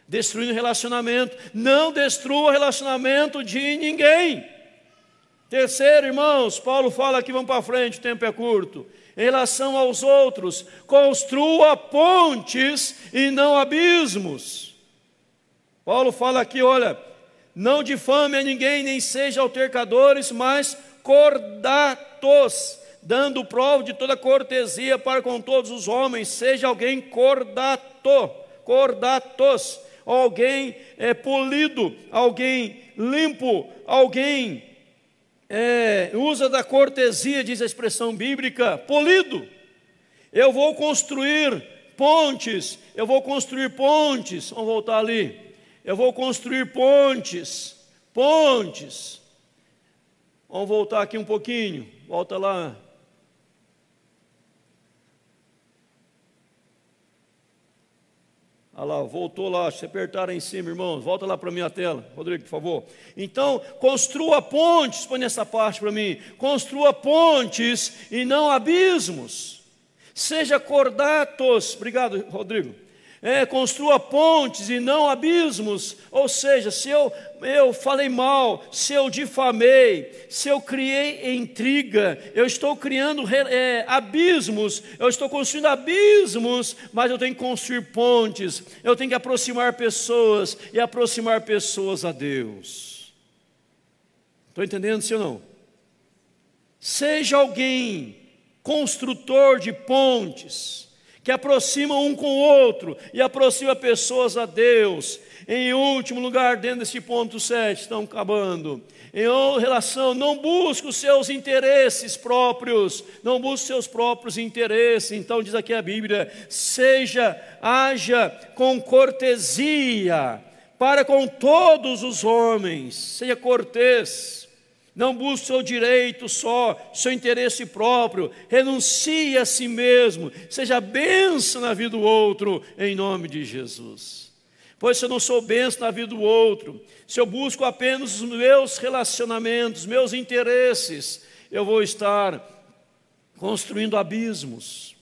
Destruindo o relacionamento. Não destrua o relacionamento de ninguém. Terceiro, irmãos, Paulo fala aqui, vamos para frente, o tempo é curto. Em relação aos outros, construa pontes e não abismos. Paulo fala aqui, olha, não difame a ninguém, nem seja altercadores, mas cordatos, dando prova de toda cortesia para com todos os homens, seja alguém cordato, cordatos, alguém é, polido, alguém limpo, alguém é, usa da cortesia, diz a expressão bíblica, polido. Eu vou construir pontes, eu vou construir pontes, vamos voltar ali eu vou construir pontes, pontes. Vamos voltar aqui um pouquinho, volta lá. Olha lá, voltou lá, se apertar em cima, irmãos, volta lá para a minha tela, Rodrigo, por favor. Então, construa pontes, põe nessa parte para mim, construa pontes e não abismos. Seja cordatos, obrigado, Rodrigo é, construa pontes e não abismos. Ou seja, se eu, eu falei mal, se eu difamei, se eu criei intriga, eu estou criando é, abismos, eu estou construindo abismos, mas eu tenho que construir pontes, eu tenho que aproximar pessoas e aproximar pessoas a Deus. Estou entendendo, sim ou não? Seja alguém construtor de pontes que aproximam um com o outro e aproxima pessoas a Deus. Em último lugar, dentro desse ponto 7, estão acabando. Em relação, não busque os seus interesses próprios, não busque os seus próprios interesses. Então, diz aqui a Bíblia: seja, haja com cortesia para com todos os homens, seja cortês não busque seu direito só, seu interesse próprio. Renuncie a si mesmo. Seja benção na vida do outro, em nome de Jesus. Pois se eu não sou benção na vida do outro, se eu busco apenas os meus relacionamentos, meus interesses, eu vou estar construindo abismos.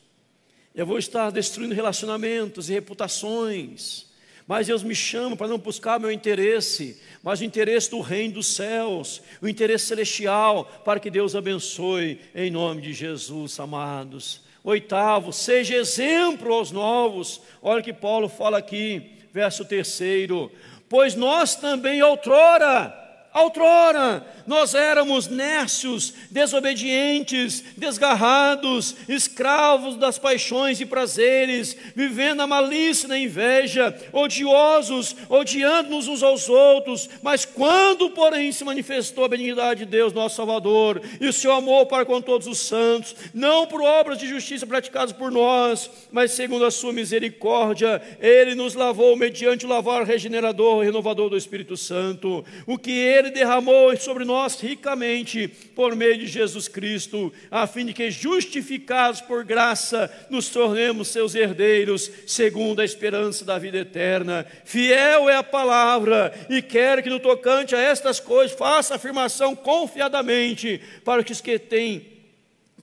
Eu vou estar destruindo relacionamentos e reputações. Mas Deus me chama para não buscar meu interesse, mas o interesse do reino dos céus, o interesse celestial, para que Deus abençoe em nome de Jesus, amados. Oitavo, seja exemplo aos novos. Olha que Paulo fala aqui, verso terceiro. Pois nós também outrora, Outrora nós éramos nércios, desobedientes, desgarrados, escravos das paixões e prazeres, vivendo a malícia e na inveja, odiosos, odiando-nos uns aos outros. Mas quando, porém, se manifestou a benignidade de Deus, nosso Salvador, e o seu amor para com todos os santos, não por obras de justiça praticadas por nós, mas segundo a sua misericórdia, ele nos lavou mediante o lavar regenerador e renovador do Espírito Santo, o que ele ele derramou sobre nós ricamente por meio de Jesus Cristo, a fim de que, justificados por graça, nos tornemos seus herdeiros, segundo a esperança da vida eterna. Fiel é a palavra, e quer que no tocante a estas coisas faça afirmação confiadamente, para os que têm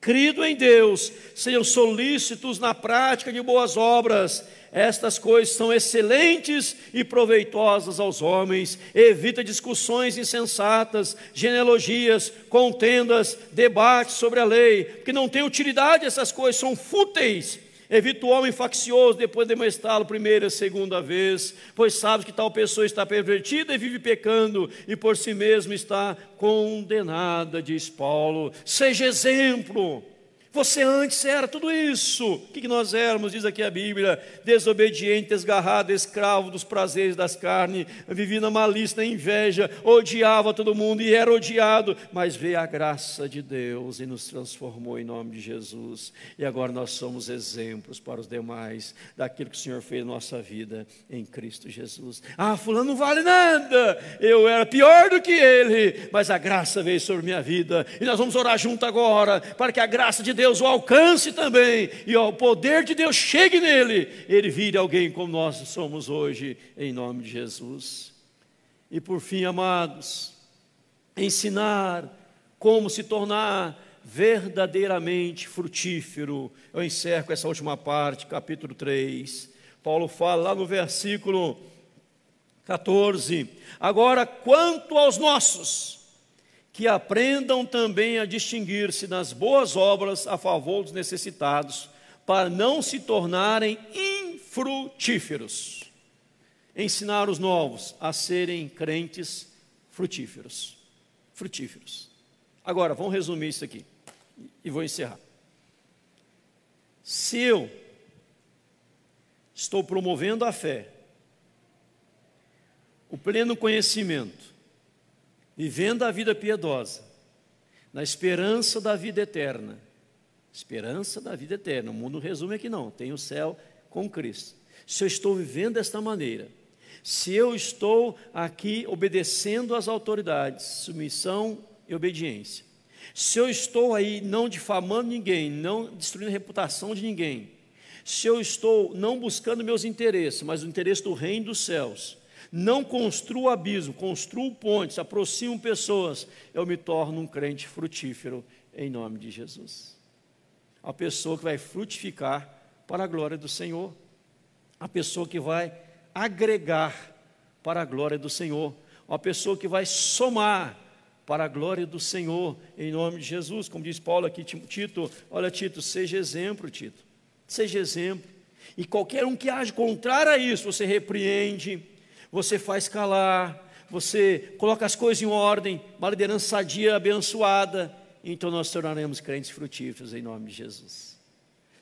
crido em Deus sejam solícitos na prática de boas obras estas coisas são excelentes e proveitosas aos homens. Evita discussões insensatas, genealogias, contendas, debates sobre a lei, porque não tem utilidade essas coisas, são fúteis. Evita o homem faccioso depois de demonstrá-lo primeira e segunda vez, pois sabes que tal pessoa está pervertida e vive pecando, e por si mesmo está condenada, diz Paulo. Seja exemplo você antes era tudo isso. O que nós éramos, diz aqui a Bíblia: desobediente, desgarrado, escravo dos prazeres das carnes, vivia na malícia, na inveja, odiava todo mundo e era odiado. Mas veio a graça de Deus e nos transformou em nome de Jesus. E agora nós somos exemplos para os demais daquilo que o Senhor fez na nossa vida em Cristo Jesus. Ah, Fulano não vale nada, eu era pior do que ele, mas a graça veio sobre minha vida. E nós vamos orar junto agora, para que a graça de Deus Deus o alcance também, e o poder de Deus chegue nele, ele vire alguém como nós somos hoje, em nome de Jesus. E por fim, amados, ensinar como se tornar verdadeiramente frutífero. Eu encerro essa última parte, capítulo 3. Paulo fala lá no versículo 14: Agora, quanto aos nossos, que aprendam também a distinguir-se nas boas obras a favor dos necessitados, para não se tornarem infrutíferos. Ensinar os novos a serem crentes frutíferos. Frutíferos. Agora, vamos resumir isso aqui e vou encerrar. Se eu estou promovendo a fé, o pleno conhecimento, vivendo a vida piedosa, na esperança da vida eterna. Esperança da vida eterna. O mundo resume aqui não, tem o céu com Cristo. Se eu estou vivendo desta maneira, se eu estou aqui obedecendo às autoridades, submissão e obediência, se eu estou aí não difamando ninguém, não destruindo a reputação de ninguém, se eu estou não buscando meus interesses, mas o interesse do reino dos céus, não construo abismo, construo pontes, aproximo pessoas, eu me torno um crente frutífero em nome de Jesus. A pessoa que vai frutificar para a glória do Senhor, a pessoa que vai agregar para a glória do Senhor, a pessoa que vai somar para a glória do Senhor, em nome de Jesus, como diz Paulo aqui, Tito, olha Tito, seja exemplo, Tito, seja exemplo, e qualquer um que age contrário a isso, você repreende, você faz calar, você coloca as coisas em ordem, uma liderança sadia, abençoada, então nós tornaremos crentes frutíferos em nome de Jesus.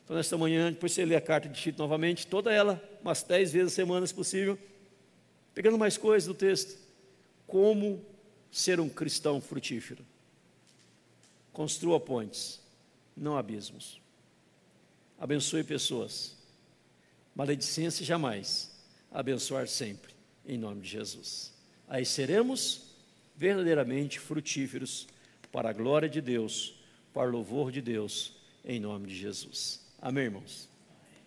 Então, nesta manhã, depois você lê a carta de Tito novamente, toda ela, umas dez vezes a semana, se possível, pegando mais coisas do texto. Como ser um cristão frutífero? Construa pontes, não abismos. Abençoe pessoas. Maledicência jamais, abençoar sempre em nome de Jesus. Aí seremos verdadeiramente frutíferos para a glória de Deus, para o louvor de Deus, em nome de Jesus. Amém, irmãos?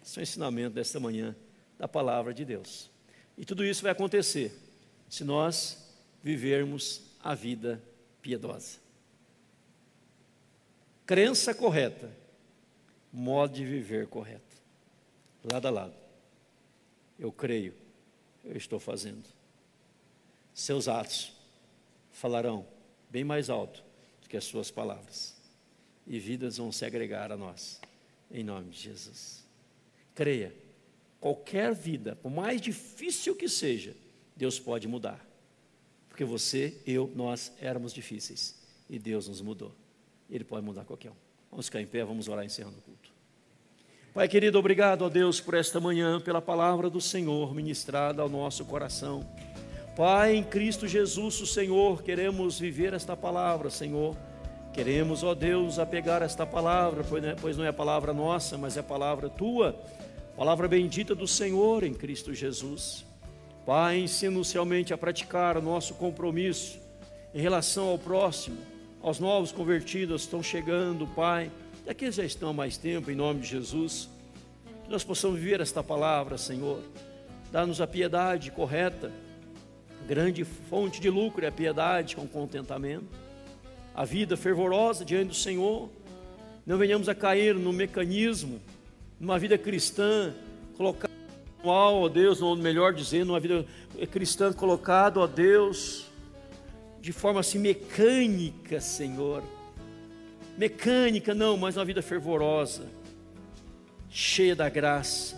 Esse é o ensinamento desta manhã da palavra de Deus. E tudo isso vai acontecer se nós vivermos a vida piedosa. Crença correta, modo de viver correto, lado a lado. Eu creio eu estou fazendo. Seus atos falarão bem mais alto do que as suas palavras, e vidas vão se agregar a nós, em nome de Jesus. Creia, qualquer vida, por mais difícil que seja, Deus pode mudar, Porque você, eu, nós éramos difíceis e Deus nos mudou. Ele pode mudar qualquer um. Vamos ficar em pé, vamos orar encerrando o culto. Pai querido, obrigado a Deus por esta manhã, pela palavra do Senhor ministrada ao nosso coração. Pai, em Cristo Jesus, o Senhor, queremos viver esta palavra, Senhor. Queremos, ó Deus, apegar esta palavra, pois não é a palavra nossa, mas é palavra tua, palavra bendita do Senhor em Cristo Jesus. Pai, ensina-nos realmente a praticar o nosso compromisso em relação ao próximo, aos novos convertidos que estão chegando, Pai e aqueles já estão há mais tempo, em nome de Jesus, que nós possamos viver esta palavra, Senhor. Dá-nos a piedade correta, grande fonte de lucro é a piedade com contentamento, a vida fervorosa diante do Senhor. Não venhamos a cair no mecanismo, numa vida cristã, colocada ó Deus, ou melhor dizendo, uma vida cristã colocado, ó Deus, de forma assim mecânica, Senhor mecânica, não, mas uma vida fervorosa, cheia da graça,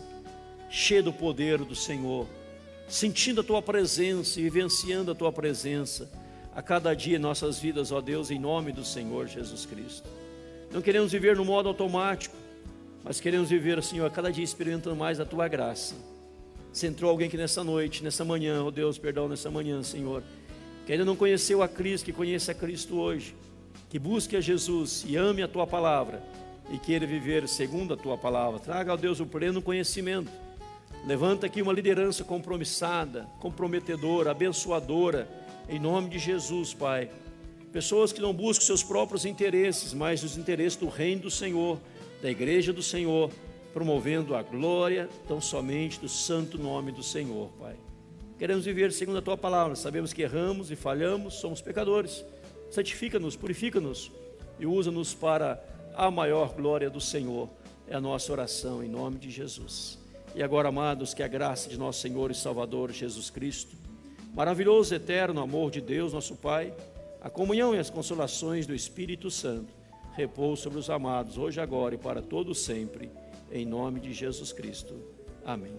cheia do poder do Senhor, sentindo a tua presença e vivenciando a tua presença a cada dia em nossas vidas, ó Deus, em nome do Senhor Jesus Cristo. Não queremos viver no modo automático, mas queremos viver, Senhor, a cada dia experimentando mais a tua graça. Se entrou alguém que nessa noite, nessa manhã, ó Deus, perdão, nessa manhã, Senhor, que ainda não conheceu a Cristo, que conheça a Cristo hoje, que busque a Jesus e ame a tua palavra e queira viver segundo a tua palavra. Traga ao Deus o pleno conhecimento. Levanta aqui uma liderança compromissada, comprometedora, abençoadora, em nome de Jesus, Pai. Pessoas que não buscam seus próprios interesses, mas os interesses do reino do Senhor, da igreja do Senhor, promovendo a glória tão somente do santo nome do Senhor, Pai. Queremos viver segundo a tua palavra, sabemos que erramos e falhamos, somos pecadores santifica-nos, purifica-nos e usa-nos para a maior glória do Senhor. É a nossa oração em nome de Jesus. E agora, amados, que a graça de nosso Senhor e Salvador Jesus Cristo, maravilhoso eterno amor de Deus, nosso Pai, a comunhão e as consolações do Espírito Santo, repouse sobre os amados, hoje, agora e para todo sempre, em nome de Jesus Cristo. Amém.